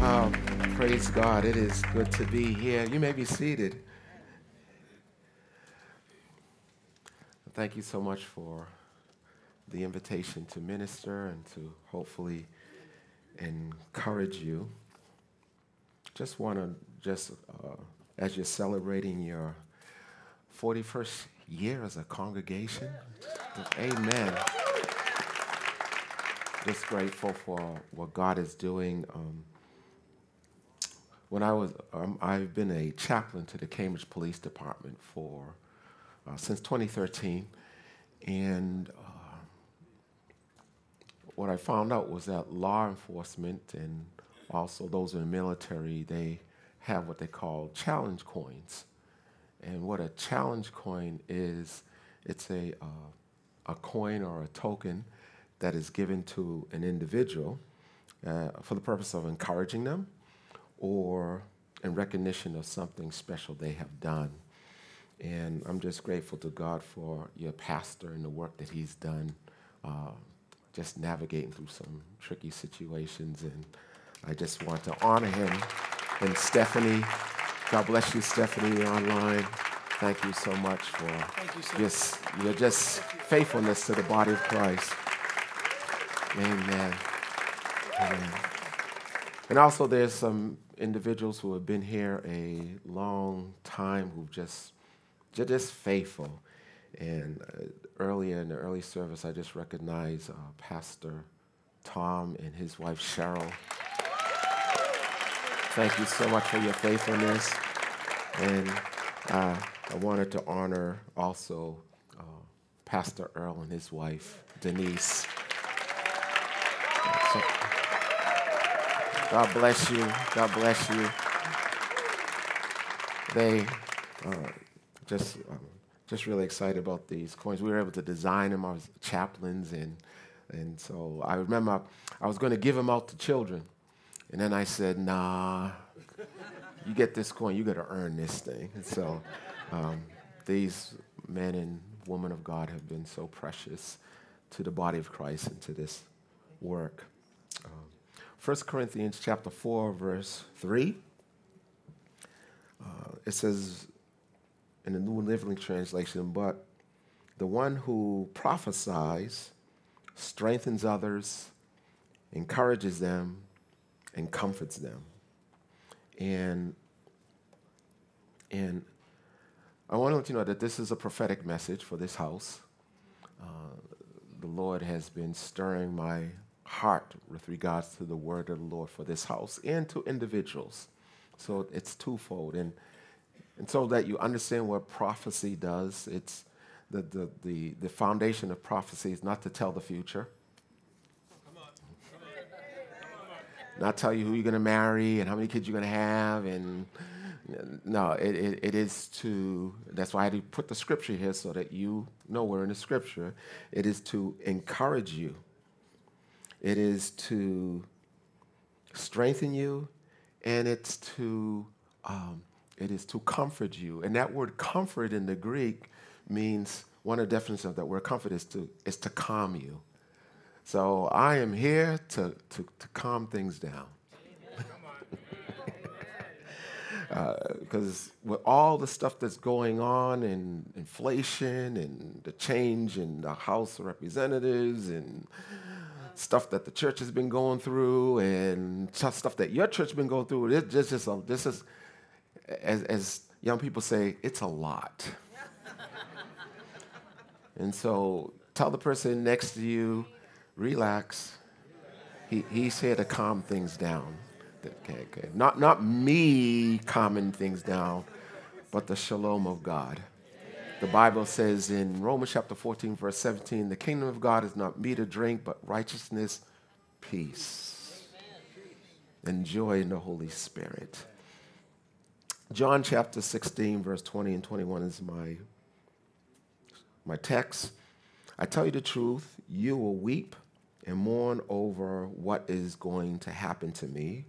Um, praise God. It is good to be here. You may be seated. Thank you so much for the invitation to minister and to hopefully encourage you. Just want to, just uh, as you're celebrating your 41st year as a congregation, amen. Just grateful for what God is doing. Um, when I was, um, I've been a chaplain to the Cambridge Police Department for uh, since 2013, and uh, what I found out was that law enforcement and also those in the military they have what they call challenge coins, and what a challenge coin is, it's a uh, a coin or a token that is given to an individual uh, for the purpose of encouraging them or in recognition of something special they have done. And I'm just grateful to God for your pastor and the work that he's done, uh, just navigating through some tricky situations. And I just want to honor him. And Stephanie, God bless you, Stephanie, online. Thank you so much for you, just, your just faithfulness to the body of Christ. Amen. Amen. And also, there's some individuals who have been here a long time who've just they're just faithful. And uh, earlier in the early service, I just recognized uh, Pastor Tom and his wife Cheryl. Thank you so much for your faithfulness. And uh, I wanted to honor also uh, Pastor Earl and his wife Denise. God bless you. God bless you. They uh, just um, just really excited about these coins. We were able to design them. I was chaplains, and and so I remember I was going to give them out to children, and then I said, Nah, you get this coin, you got to earn this thing. And so um, these men and women of God have been so precious to the body of Christ and to this work. 1 Corinthians chapter 4, verse 3. Uh, it says in the New Living Translation, but the one who prophesies strengthens others, encourages them, and comforts them. And, and I want to let you know that this is a prophetic message for this house. Uh, the Lord has been stirring my heart with regards to the word of the Lord for this house and to individuals. So it's twofold. And, and so that you understand what prophecy does, it's the, the, the, the foundation of prophecy is not to tell the future. Not tell you who you're going to marry and how many kids you're going to have. And no, it, it, it is to, that's why I put the scripture here so that you know we're in the scripture. It is to encourage you it is to strengthen you, and it's to um, it is to comfort you. And that word comfort in the Greek means one of the definitions of that word comfort is to is to calm you. So I am here to to, to calm things down. Because uh, with all the stuff that's going on and inflation and the change in the House of Representatives and stuff that the church has been going through and stuff that your church has been going through. It just a, this is, as, as young people say, it's a lot. and so tell the person next to you, relax. He, he's here to calm things down. Okay, okay. Not, not me calming things down, but the shalom of God. The Bible says in Romans chapter 14, verse 17, the kingdom of God is not meat or drink, but righteousness, peace, and joy in the Holy Spirit. John chapter 16, verse 20 and 21 is my, my text. I tell you the truth, you will weep and mourn over what is going to happen to me.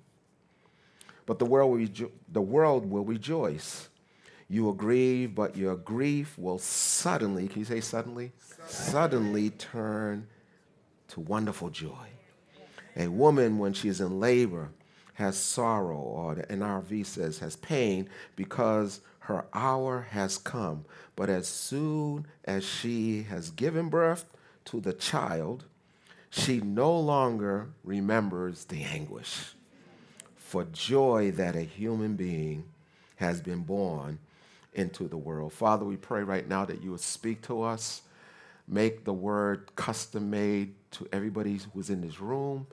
But the world will, rejo- the world will rejoice. You will grieve, but your grief will suddenly, can you say suddenly? Suddenly turn to wonderful joy. A woman, when she is in labor, has sorrow, or the NRV says has pain, because her hour has come. But as soon as she has given birth to the child, she no longer remembers the anguish for joy that a human being has been born into the world. Father, we pray right now that you would speak to us, make the word custom made to everybody who's in this room,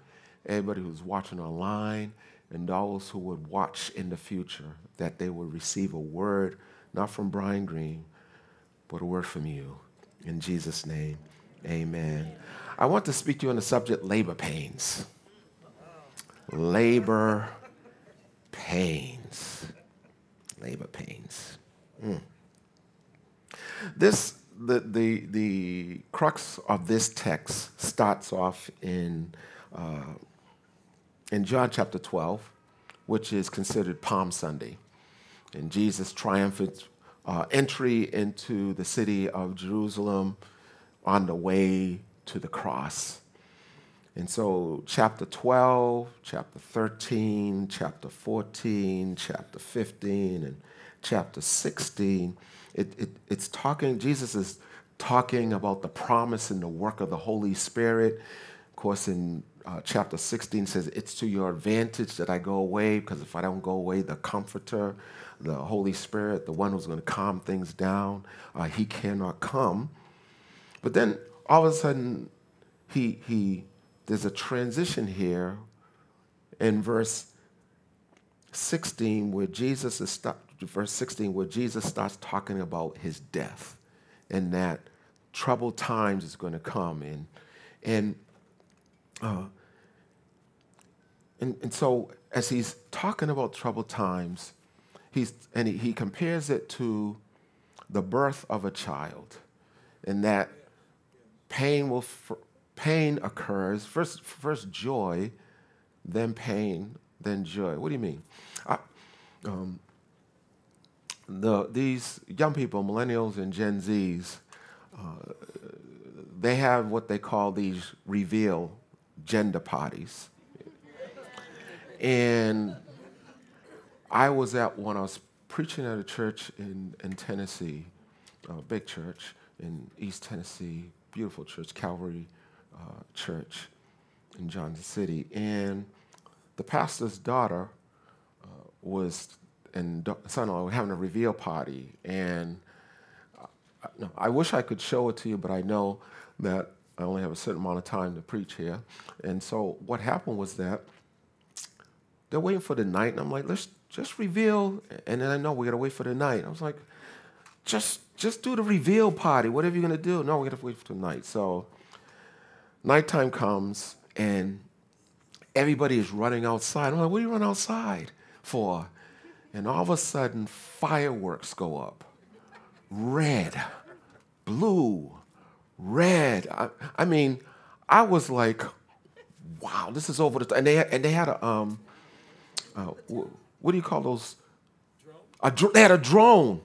everybody who's watching online, and those who would watch in the future, that they would receive a word, not from Brian Greene, but a word from you. In Jesus' name, amen. I want to speak to you on the subject labor pains. Labor pains. Labor pains. Mm. This the, the, the crux of this text starts off in, uh, in John chapter 12, which is considered Palm Sunday, and Jesus' triumphant uh, entry into the city of Jerusalem on the way to the cross. And so, chapter 12, chapter 13, chapter 14, chapter 15, and chapter 16, it, it, it's talking, Jesus is talking about the promise and the work of the Holy Spirit. Of course, in uh, chapter 16 says, It's to your advantage that I go away, because if I don't go away, the Comforter, the Holy Spirit, the one who's going to calm things down, uh, he cannot come. But then all of a sudden, he, he, there's a transition here in verse 16 where Jesus is verse 16 where Jesus starts talking about his death and that troubled times is going to come and and uh, and, and so as he's talking about troubled times he's and he, he compares it to the birth of a child and that pain will pain occurs. First first joy then pain then joy. What do you mean? I, um, the, these young people, millennials and Gen Zs, uh, they have what they call these reveal gender parties. and I was at one, I was preaching at a church in, in Tennessee, a big church in East Tennessee, beautiful church, Calvary uh, Church in Johnson City. And the pastor's daughter uh, was and son-in-law having a reveal party, and I, no, I wish I could show it to you, but I know that I only have a certain amount of time to preach here. And so what happened was that they're waiting for the night, and I'm like, let's just reveal. And then I know we gotta wait for the night. I was like, just just do the reveal party. Whatever you're gonna do. No, we gotta wait for the night. So nighttime comes, and everybody is running outside. I'm like, what are you running outside for? And all of a sudden fireworks go up red, blue, red. I, I mean, I was like, wow, this is over the And they, and they had a, um, uh, what do you call those? A they had a drone.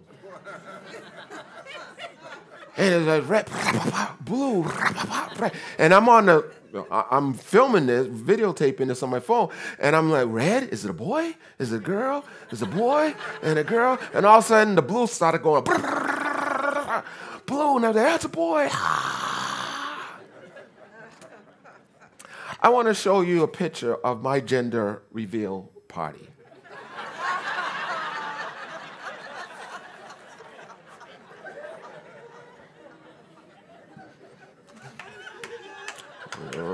and it's like red, blue, and I'm on the I'm filming this, videotaping this on my phone, and I'm like, red? Is it a boy? Is it a girl? Is it a boy and a girl? And all of a sudden, the blue started going, blue, now that's a boy. I want to show you a picture of my gender reveal party.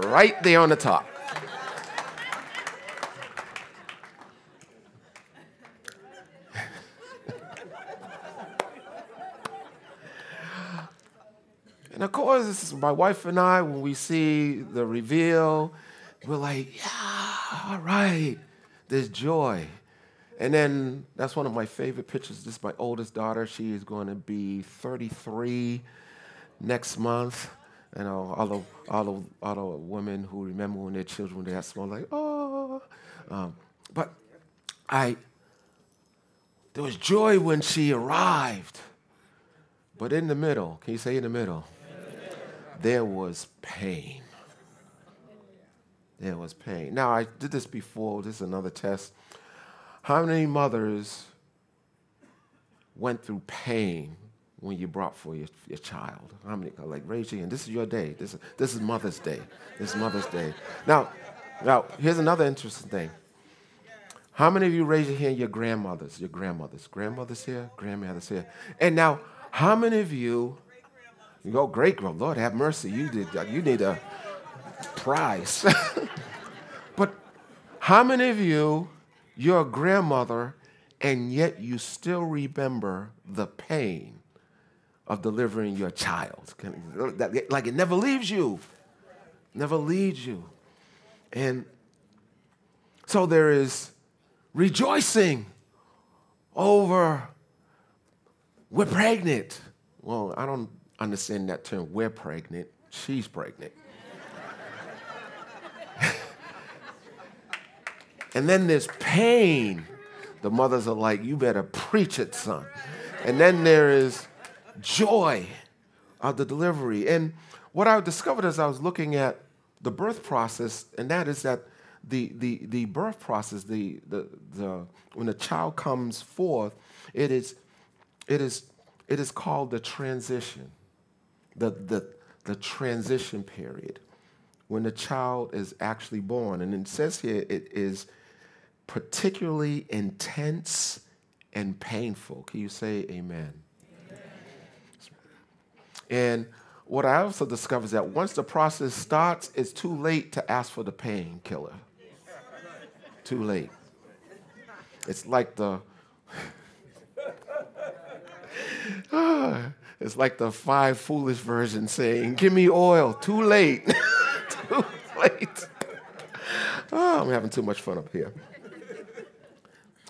Right there on the top. and of course, this is my wife and I, when we see the reveal, we're like, yeah, all right, there's joy. And then that's one of my favorite pictures. This is my oldest daughter. She is going to be 33 next month. You know, all the all the all the women who remember when their children were that small, like oh. Um, but I there was joy when she arrived, but in the middle, can you say in the middle? There was pain. there was pain. Now, I did this before. This is another test. How many mothers went through pain when you brought for your, your child? How many? Like, raise your hand. This is your day. This is, this is Mother's Day. This is Mother's Day. Now, now, here's another interesting thing. How many of you raise your hand, your grandmothers? Your grandmothers. Grandmothers here, grandmothers here. And now, how many of you, you go, great girl, Lord have mercy, you did, uh, you need a prize. but how many of you, your grandmother, and yet you still remember the pain of delivering your child? Like it never leaves you, never leaves you. And so there is rejoicing over we're pregnant. Well, I don't understand that term, we're pregnant. She's pregnant. and then there's pain. The mothers are like, you better preach it, son. And then there is joy of the delivery. And what I discovered as I was looking at the birth process, and that is that the, the, the birth process, the, the, the, when a child comes forth, it is, it is, it is called the transition, the, the, the transition period, when the child is actually born. And it says here it is particularly intense and painful. Can you say amen. And what I also discovered is that once the process starts, it's too late to ask for the painkiller too late. It's like the it's like the five foolish version saying, "Give me oil." Too late. too late. Oh, I'm having too much fun up here.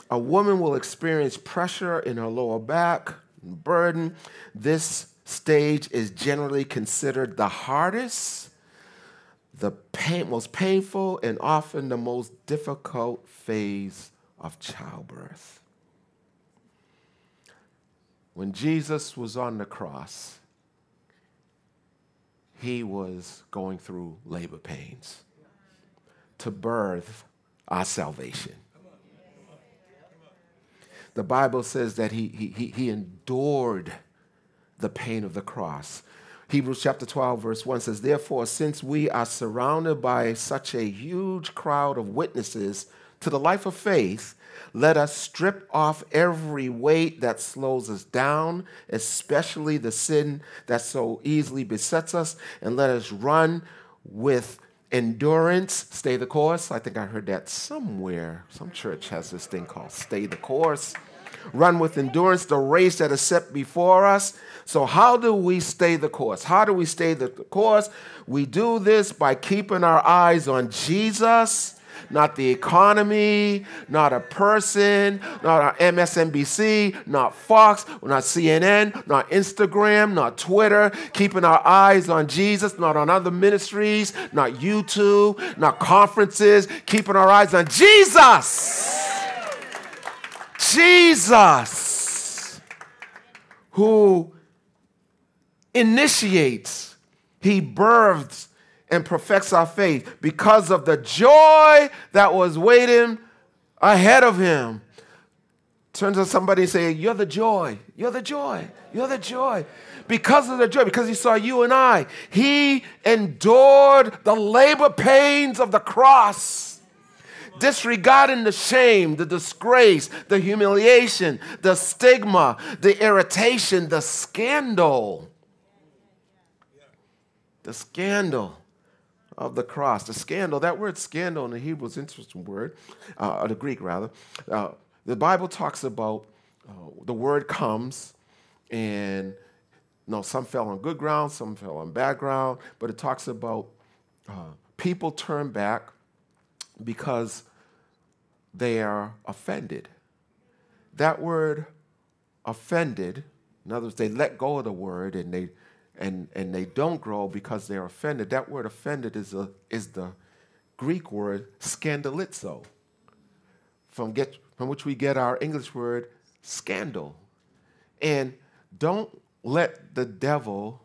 A woman will experience pressure in her lower back, burden. This stage is generally considered the hardest the pain, most painful and often the most difficult phase of childbirth. When Jesus was on the cross, he was going through labor pains to birth our salvation. The Bible says that he, he, he endured the pain of the cross Hebrews chapter 12, verse 1 says, Therefore, since we are surrounded by such a huge crowd of witnesses to the life of faith, let us strip off every weight that slows us down, especially the sin that so easily besets us, and let us run with endurance. Stay the course. I think I heard that somewhere. Some church has this thing called stay the course. Run with endurance the race that is set before us so, how do we stay the course? How do we stay the course? We do this by keeping our eyes on Jesus, not the economy, not a person, not MSNBC, not Fox, not CNN, not Instagram, not Twitter. Keeping our eyes on Jesus, not on other ministries, not YouTube, not conferences. Keeping our eyes on Jesus. Jesus, who initiates, he births and perfects our faith because of the joy that was waiting ahead of him. Turn to somebody and say, You're the joy. You're the joy. You're the joy. Because of the joy, because he saw you and I, he endured the labor pains of the cross disregarding the shame, the disgrace, the humiliation, the stigma, the irritation, the scandal the scandal of the cross. The scandal, that word scandal in the Hebrew is an interesting word, uh, or the Greek rather. Uh, the Bible talks about uh, the word comes and know, some fell on good ground, some fell on bad ground, but it talks about uh, people turn back because they are offended. That word offended, in other words, they let go of the word and they and, and they don't grow because they're offended. That word offended is, a, is the Greek word scandalizo, from, get, from which we get our English word scandal. And don't let the devil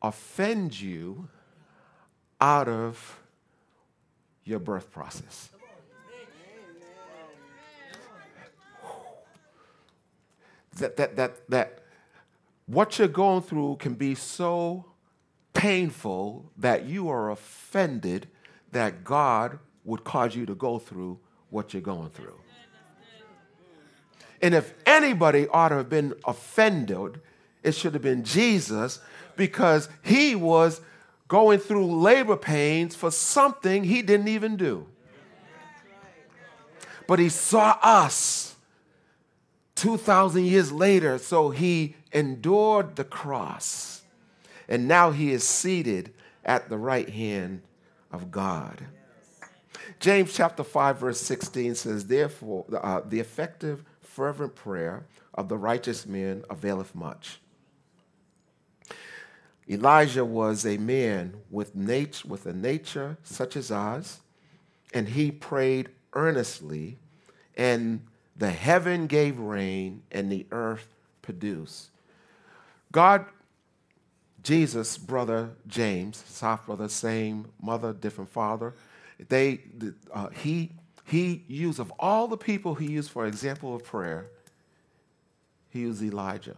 offend you out of your birth process. That, that, that, that what you're going through can be so painful that you are offended that God would cause you to go through what you're going through. And if anybody ought to have been offended, it should have been Jesus because he was going through labor pains for something he didn't even do. But he saw us 2,000 years later, so he endured the cross. And now he is seated at the right hand of God. James chapter 5, verse 16 says, Therefore, uh, the effective, fervent prayer of the righteous man availeth much. Elijah was a man with, nat- with a nature such as ours, and he prayed earnestly, and the heaven gave rain, and the earth produced. God, Jesus, brother James, half brother, same mother, different father, they, uh, he, he used, of all the people he used for example of prayer, he used Elijah.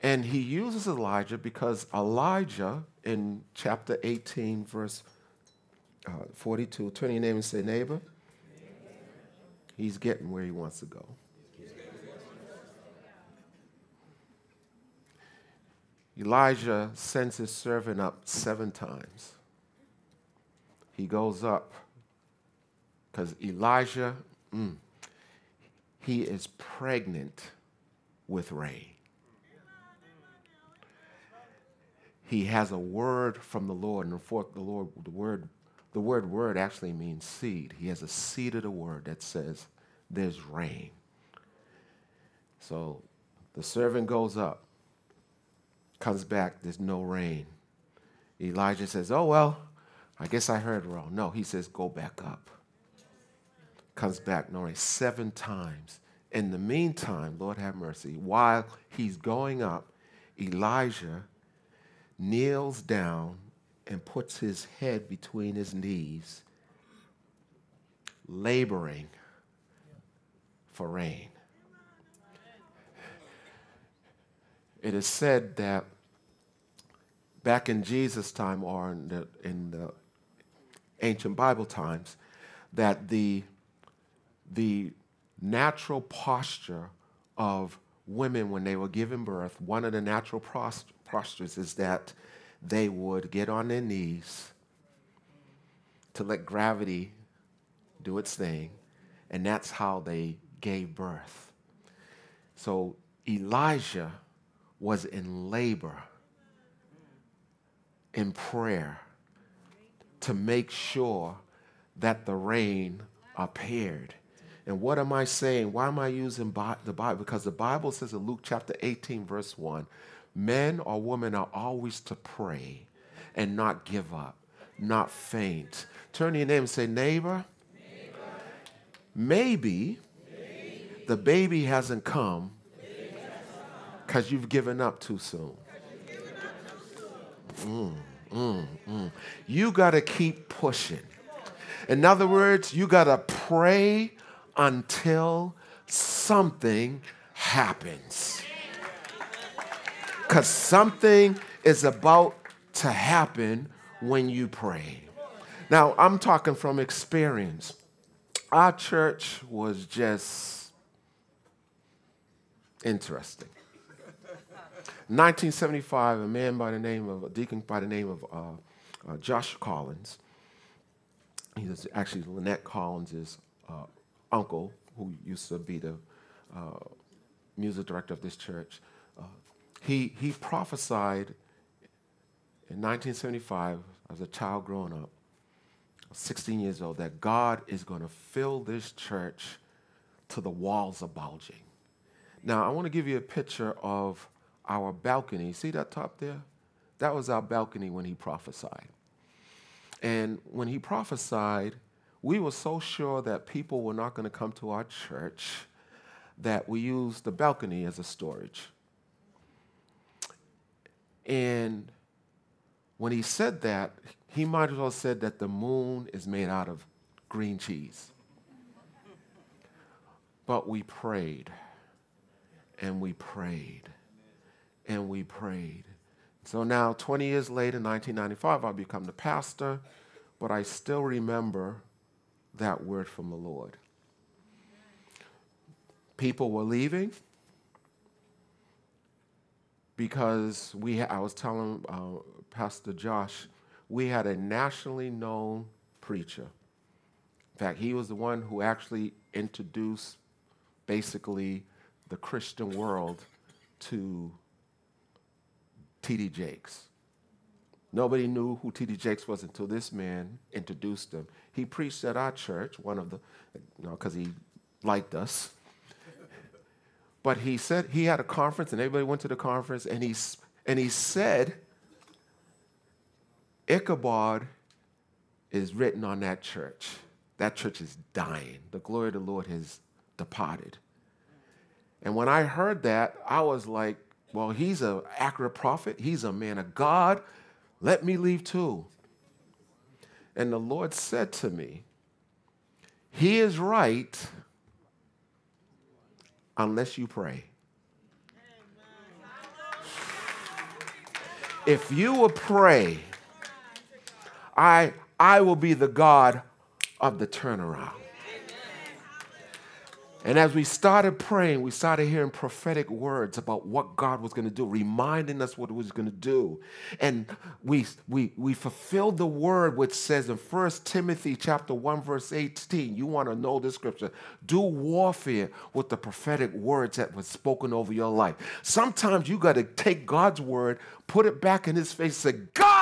And he uses Elijah because Elijah, in chapter 18, verse uh, 42, turn your name and say, neighbor, he's getting where he wants to go. Elijah sends his servant up seven times. He goes up because Elijah, mm, he is pregnant with rain. He has a word from the Lord, and the Lord, the word, the word word actually means seed. He has a seed of the word that says, There's rain. So the servant goes up comes back, there's no rain. Elijah says, Oh, well, I guess I heard wrong. No, he says, Go back up. Comes back, no rain, seven times. In the meantime, Lord have mercy, while he's going up, Elijah kneels down and puts his head between his knees, laboring for rain. It is said that back in Jesus' time or in the, in the ancient Bible times that the, the natural posture of women when they were giving birth, one of the natural postures is that they would get on their knees to let gravity do its thing, and that's how they gave birth. So Elijah was in labor in prayer to make sure that the rain appeared. And what am I saying? Why am I using the Bible? Because the Bible says in Luke chapter 18, verse 1 men or women are always to pray and not give up, not faint. Turn to your name and say, Neighbor. Maybe, maybe, the baby hasn't come because you've given up too soon. Mm, mm, mm. You got to keep pushing. In other words, you got to pray until something happens. Because something is about to happen when you pray. Now, I'm talking from experience. Our church was just interesting. 1975, a man by the name of, a deacon by the name of uh, uh, Josh Collins, he was actually Lynette Collins' uh, uncle, who used to be the uh, music director of this church. He, he prophesied in 1975, as a child growing up, 16 years old, that God is going to fill this church to the walls are bulging. Now, I want to give you a picture of our balcony. See that top there? That was our balcony when he prophesied. And when he prophesied, we were so sure that people were not going to come to our church that we used the balcony as a storage. And when he said that, he might as well have said that the moon is made out of green cheese. But we prayed and we prayed and we prayed. So now, 20 years later, 1995, I become the pastor, but I still remember that word from the Lord. People were leaving because we, I was telling uh, Pastor Josh, we had a nationally known preacher. In fact, he was the one who actually introduced basically the Christian world to T.D. Jakes. Nobody knew who T.D. Jakes was until this man introduced him. He preached at our church, one of the, you know, because he liked us. But he said he had a conference, and everybody went to the conference, and he, and he said, Ichabod is written on that church. That church is dying. The glory of the Lord has departed. And when I heard that, I was like, well, he's an accurate prophet. He's a man of God. Let me leave too. And the Lord said to me, He is right unless you pray. If you will pray, I, I will be the God of the turnaround. And as we started praying, we started hearing prophetic words about what God was going to do, reminding us what He was going to do. And we, we, we fulfilled the word which says in 1 Timothy chapter 1, verse 18, you want to know this scripture, do warfare with the prophetic words that was spoken over your life. Sometimes you got to take God's word, put it back in his face, say, God,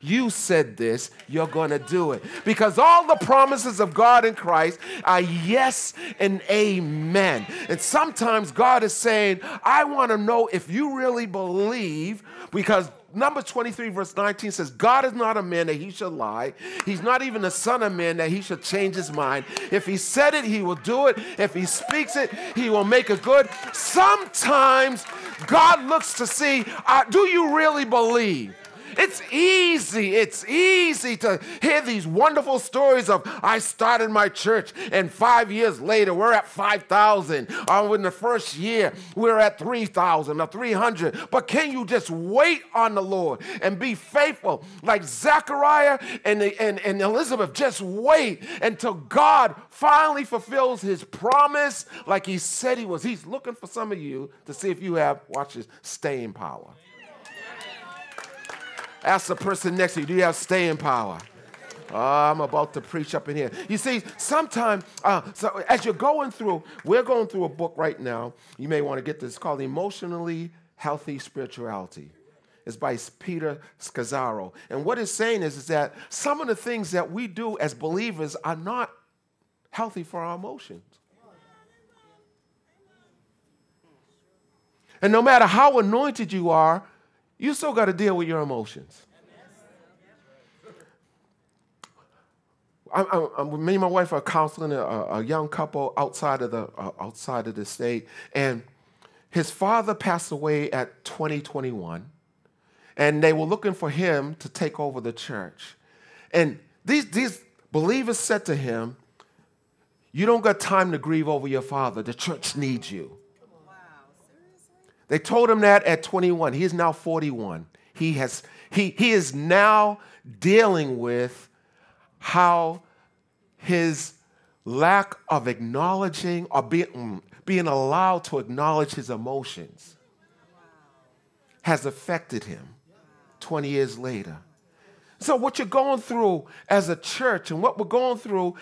you said this, you're going to do it. Because all the promises of God in Christ are yes and amen. And sometimes God is saying, I want to know if you really believe, because number 23, verse 19 says, God is not a man that he should lie. He's not even a son of man that he should change his mind. If he said it, he will do it. If he speaks it, he will make it good. Sometimes God looks to see, uh, do you really believe? It's easy, it's easy to hear these wonderful stories of I started my church and five years later we're at 5,000. Or uh, in the first year we're at 3,000 or 300. But can you just wait on the Lord and be faithful? Like Zechariah and, and, and Elizabeth, just wait until God finally fulfills his promise like he said he was. He's looking for some of you to see if you have, watch this, staying power. Ask the person next to you, do you have staying power? Oh, I'm about to preach up in here. You see, sometimes, uh, so as you're going through, we're going through a book right now. You may want to get this. It's called Emotionally Healthy Spirituality. It's by Peter Scazzero. And what it's saying is, is that some of the things that we do as believers are not healthy for our emotions. And no matter how anointed you are, you still got to deal with your emotions. I, I, me and my wife are counseling a, a young couple outside of the uh, outside of the state, and his father passed away at 2021, and they were looking for him to take over the church. And these these believers said to him, "You don't got time to grieve over your father. The church needs you." They told him that at 21. He is now 41. He, has, he, he is now dealing with how his lack of acknowledging or being, mm, being allowed to acknowledge his emotions has affected him 20 years later. So, what you're going through as a church and what we're going through,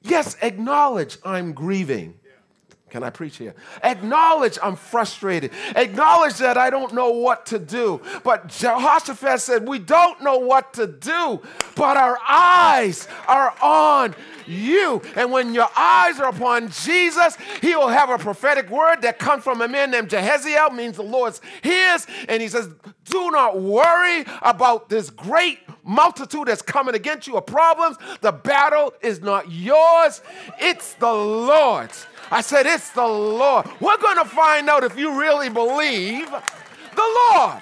yes, acknowledge I'm grieving. Can I preach here? Acknowledge I'm frustrated. Acknowledge that I don't know what to do. But Jehoshaphat said, We don't know what to do, but our eyes are on you. And when your eyes are upon Jesus, he will have a prophetic word that comes from a man named Jehaziel, means the Lord's his. And he says, Do not worry about this great multitude that's coming against you of problems. The battle is not yours, it's the Lord's. I said, It's the Lord. We're going to find out if you really believe the Lord.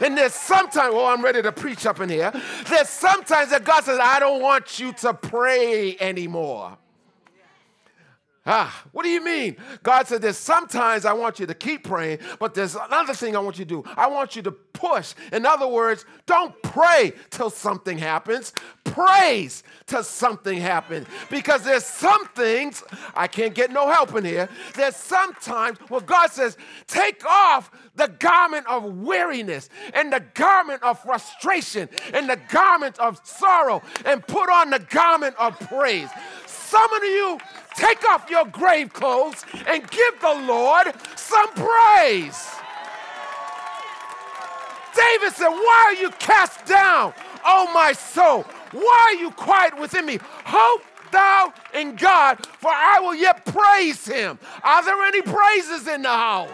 And there's sometimes, oh, I'm ready to preach up in here. There's sometimes that God says, I don't want you to pray anymore. Ah, what do you mean? God said, There's sometimes I want you to keep praying, but there's another thing I want you to do. I want you to push. In other words, don't pray till something happens. Praise till something happens. Because there's some things, I can't get no help in here. There's sometimes where God says, Take off the garment of weariness and the garment of frustration and the garment of sorrow and put on the garment of praise. Some of you take off your grave clothes and give the Lord some praise. David said, Why are you cast down, O my soul? Why are you quiet within me? Hope thou in God, for I will yet praise him. Are there any praises in the house?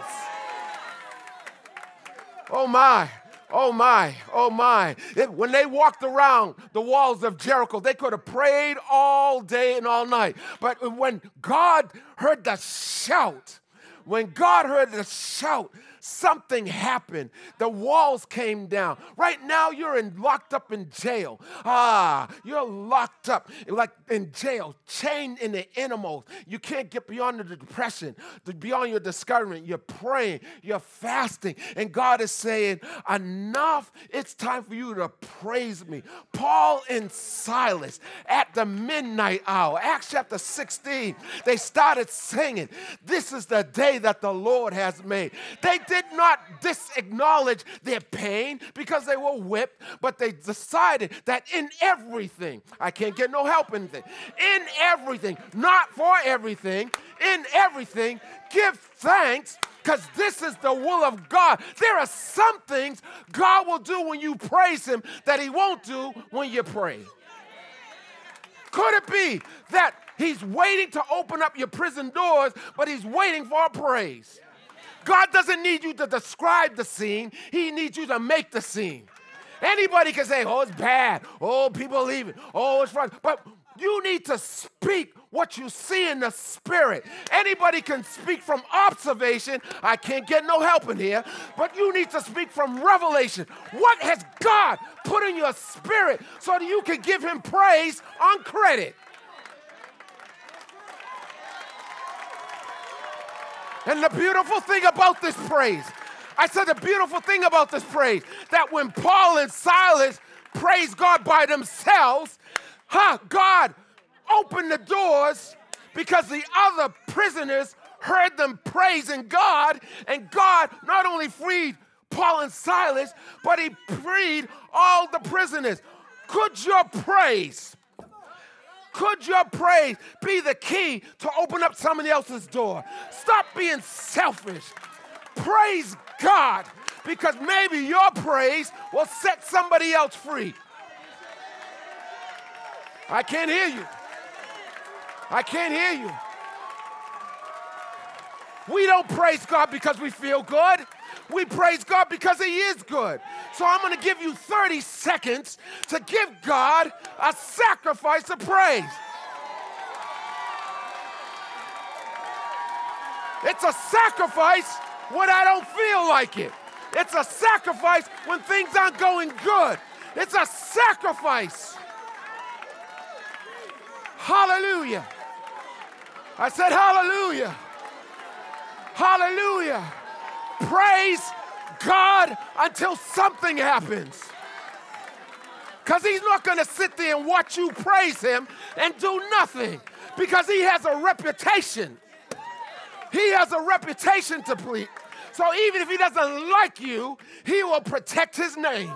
Oh my. Oh my, oh my. It, when they walked around the walls of Jericho, they could have prayed all day and all night. But when God heard the shout, when God heard the shout, something happened. The walls came down. Right now, you're in, locked up in jail. Ah, you're locked up like in jail, chained in the innermost. You can't get beyond the depression, beyond your discouragement. You're praying, you're fasting, and God is saying, Enough. It's time for you to praise me. Paul and Silas at the midnight hour, Acts chapter 16, they started singing, This is the day that the Lord has made. They did did not disacknowledge their pain because they were whipped, but they decided that in everything, I can't get no help in anything, in everything, not for everything, in everything, give thanks because this is the will of God. There are some things God will do when you praise Him that He won't do when you pray. Could it be that He's waiting to open up your prison doors, but He's waiting for a praise? God doesn't need you to describe the scene, He needs you to make the scene. Anybody can say, oh, it's bad. Oh, people leaving. Oh, it's wrong. But you need to speak what you see in the spirit. Anybody can speak from observation. I can't get no help in here. But you need to speak from revelation. What has God put in your spirit so that you can give him praise on credit? And the beautiful thing about this praise, I said the beautiful thing about this praise, that when Paul and Silas praised God by themselves, huh, God opened the doors because the other prisoners heard them praising God, and God not only freed Paul and Silas, but he freed all the prisoners. Could your praise could your praise be the key to open up somebody else's door? Stop being selfish. Praise God because maybe your praise will set somebody else free. I can't hear you. I can't hear you. We don't praise God because we feel good. We praise God because He is good. So I'm going to give you 30 seconds to give God a sacrifice of praise. It's a sacrifice when I don't feel like it. It's a sacrifice when things aren't going good. It's a sacrifice. Hallelujah. I said, Hallelujah. Hallelujah. Praise God until something happens. Because He's not going to sit there and watch you praise Him and do nothing. Because He has a reputation. He has a reputation to please. So even if He doesn't like you, He will protect His name.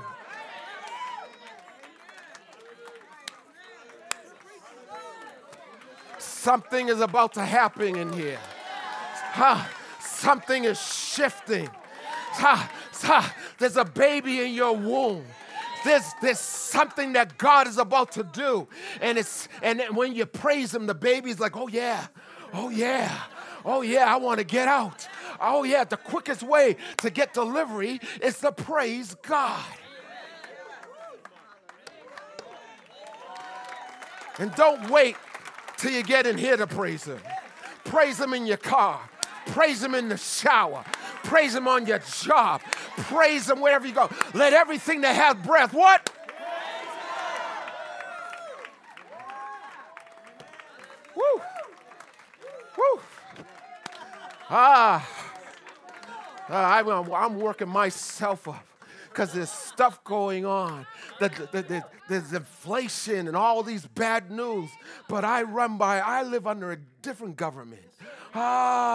Something is about to happen in here. Huh? Something is shifting. There's a baby in your womb. There's, there's something that God is about to do. And it's and when you praise him, the baby's like, oh yeah, oh yeah, oh yeah, I want to get out. Oh yeah, the quickest way to get delivery is to praise God. And don't wait till you get in here to praise him. Praise him in your car. Praise him in the shower. Praise him on your job. praise Him wherever you go. Let everything that has breath, what? Woo! Woo! Ah, ah I'm, I'm working myself up because there's stuff going on. The, the, the, there's inflation and all these bad news. But I run by, I live under a different government. Ah,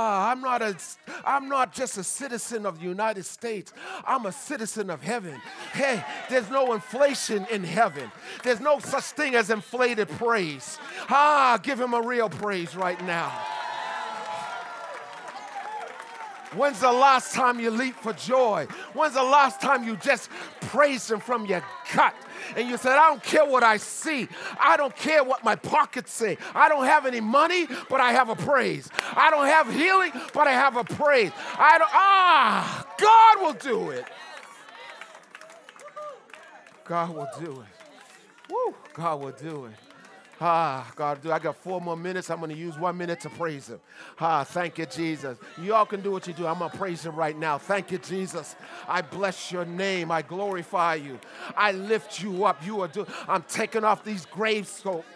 not a I'm not just a citizen of the United States. I'm a citizen of heaven. Hey, there's no inflation in heaven. There's no such thing as inflated praise. Ah, give him a real praise right now. When's the last time you leap for joy? When's the last time you just praised Him from your gut? And you said, I don't care what I see. I don't care what my pockets say. I don't have any money, but I have a praise. I don't have healing, but I have a praise. I don't, ah, God will do it. God will do it. Woo, God will do it. Ah, God, do I got four more minutes. I'm going to use one minute to praise Him. Ah, thank you, Jesus. You all can do what you do. I'm going to praise Him right now. Thank you, Jesus. I bless your name. I glorify you. I lift you up. You are do- I'm taking off these grave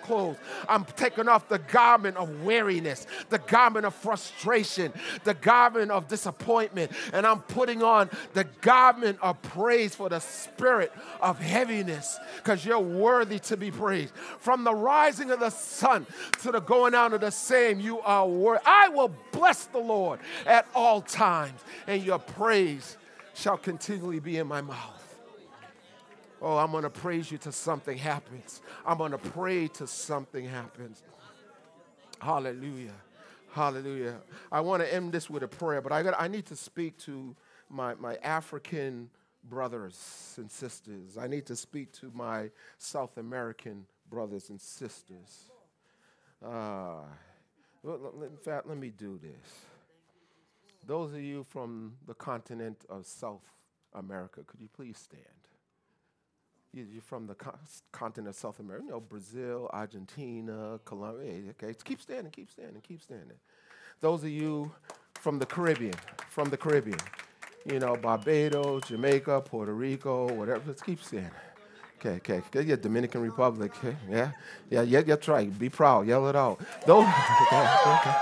clothes. I'm taking off the garment of weariness, the garment of frustration, the garment of disappointment, and I'm putting on the garment of praise for the spirit of heaviness because you're worthy to be praised. From the rise rising of the sun to the going out of the same, you are worthy. I will bless the Lord at all times, and your praise shall continually be in my mouth. Oh, I'm going to praise you till something happens. I'm going to pray till something happens. Hallelujah. Hallelujah. I want to end this with a prayer, but I, got, I need to speak to my, my African brothers and sisters. I need to speak to my South American brothers and sisters. Uh, in fact, let me do this. Those of you from the continent of South America, could you please stand? You're from the continent of South America, you know, Brazil, Argentina, Colombia. Okay, keep standing, keep standing, keep standing. Those of you from the Caribbean, from the Caribbean, you know, Barbados, Jamaica, Puerto Rico, whatever, let's keep standing. Okay, okay. Yeah, Dominican Republic. Okay, yeah, yeah, yeah. That's right. Be proud. Yell it out. Those, okay, okay.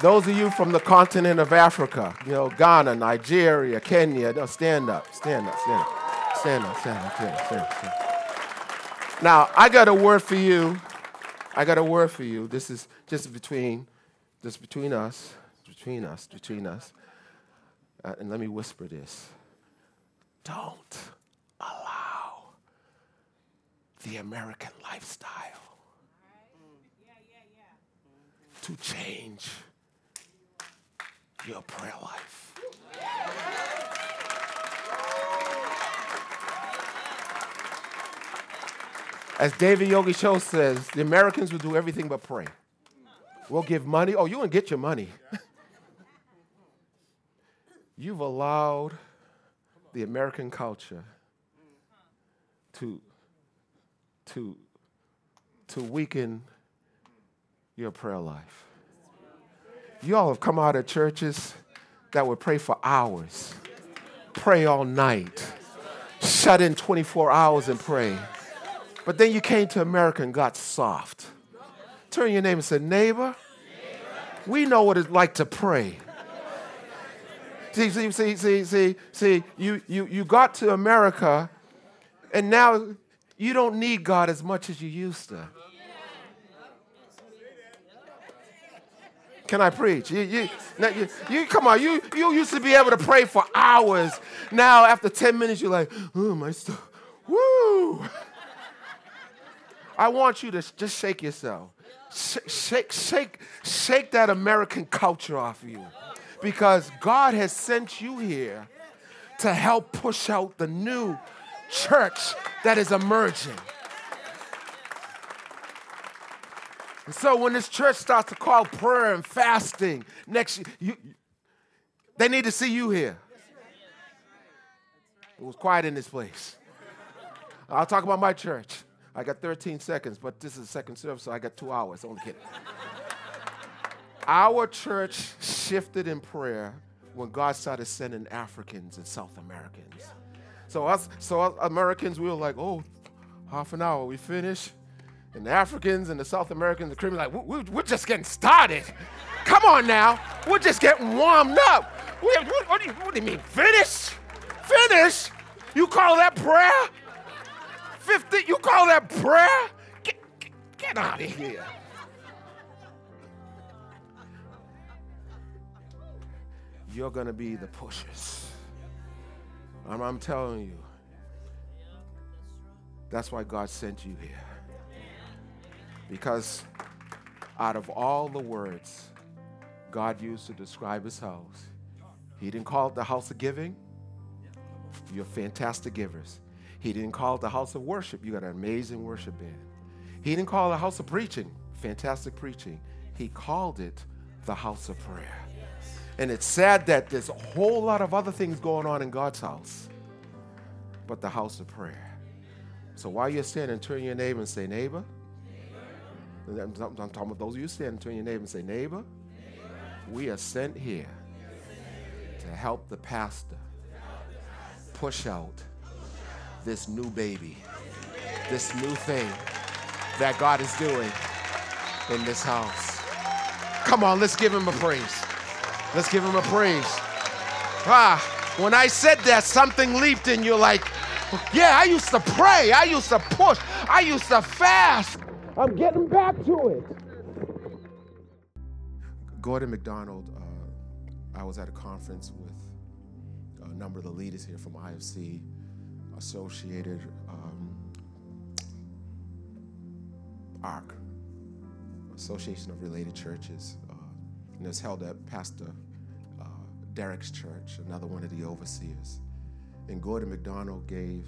Those of you from the continent of Africa, you know, Ghana, Nigeria, Kenya. No, stand up. Stand up. Stand up. Stand up. Stand up. Stand up. Stand up. Stand up. Now, I got a word for you. I got a word for you. This is just between, just between us, between us, between us. Uh, and let me whisper this. Don't the American lifestyle to change your prayer life. As David Yonggi Cho says, the Americans will do everything but pray. We'll give money. Oh, you can get your money. You've allowed the American culture to to, to weaken your prayer life. You all have come out of churches that would pray for hours, pray all night, shut in 24 hours and pray. But then you came to America and got soft. Turn your name and say, Neighbor, we know what it's like to pray. See, see, see, see, see, see, you, you, you got to America and now you don't need God as much as you used to. Can I preach? You, you, you, you, come on, you, you used to be able to pray for hours. Now, after 10 minutes, you're like, oh, my stuff. Woo! I want you to just shake yourself. Shake, shake, shake, shake that American culture off of you. Because God has sent you here to help push out the new church that is emerging. And so when this church starts to call prayer and fasting next year, you, they need to see you here. It was quiet in this place. I'll talk about my church. I got 13 seconds, but this is second service, so I got two hours. Only kidding. Our church shifted in prayer when God started sending Africans and South Americans. So us, so us Americans, we were like, oh, half an hour, we finish. And the Africans and the South Americans, the Caribbean, like, we, we're just getting started. Come on now, we're just getting warmed up. What, what, what, do, you, what do you mean, finish? Finish? You call that prayer? 50, you call that prayer? Get, get, get out of here. You're going to be the pushers. I'm, I'm telling you. That's why God sent you here. Because out of all the words God used to describe his house, he didn't call it the house of giving. You're fantastic givers. He didn't call it the house of worship. You got an amazing worship band. He didn't call it the house of preaching. Fantastic preaching. He called it the house of prayer. And it's sad that there's a whole lot of other things going on in God's house, but the house of prayer. So while you're standing, turn your neighbor and say, neighbor. neighbor. I'm, I'm, talking about those of you standing, turn your neighbor and say, neighbor. neighbor. We are sent here to help the pastor push out this new baby, this new thing that God is doing in this house. Come on, let's give him a praise. Let's give him a praise. Ah, when I said that, something leaped in you like, yeah, I used to pray. I used to push. I used to fast. I'm getting back to it. Gordon MacDonald, uh, I was at a conference with a number of the leaders here from IFC, Associated um, ARC, Association of Related Churches. Uh, and it was held at Pastor Derek's church, another one of the overseers. And Gordon MacDonald gave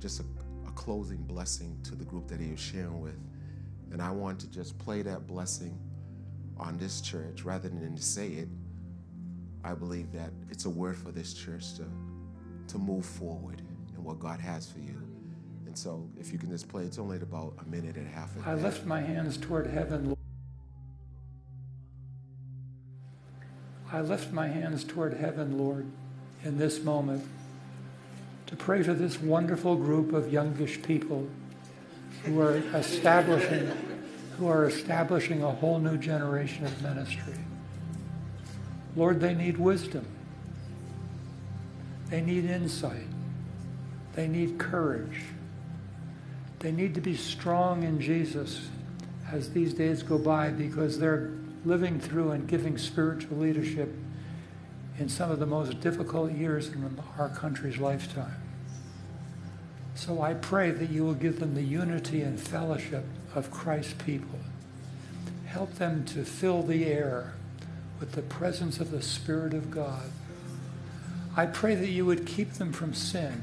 just a, a closing blessing to the group that he was sharing with. And I want to just play that blessing on this church rather than to say it. I believe that it's a word for this church to, to move forward in what God has for you. And so, if you can just play, it's only about a minute and a half. I lift my hands toward heaven. I lift my hands toward heaven, Lord, in this moment to pray for this wonderful group of youngish people who are establishing who are establishing a whole new generation of ministry. Lord, they need wisdom. They need insight. They need courage. They need to be strong in Jesus as these days go by because they're living through and giving spiritual leadership in some of the most difficult years in our country's lifetime. So I pray that you will give them the unity and fellowship of Christ's people. Help them to fill the air with the presence of the Spirit of God. I pray that you would keep them from sin,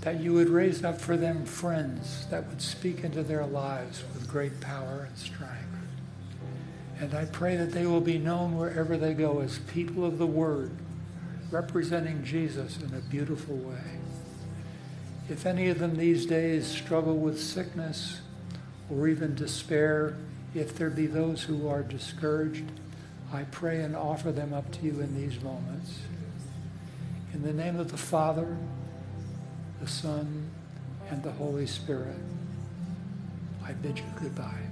that you would raise up for them friends that would speak into their lives with great power and strength. And I pray that they will be known wherever they go as people of the Word, representing Jesus in a beautiful way. If any of them these days struggle with sickness or even despair, if there be those who are discouraged, I pray and offer them up to you in these moments. In the name of the Father, the Son, and the Holy Spirit, I bid you goodbye.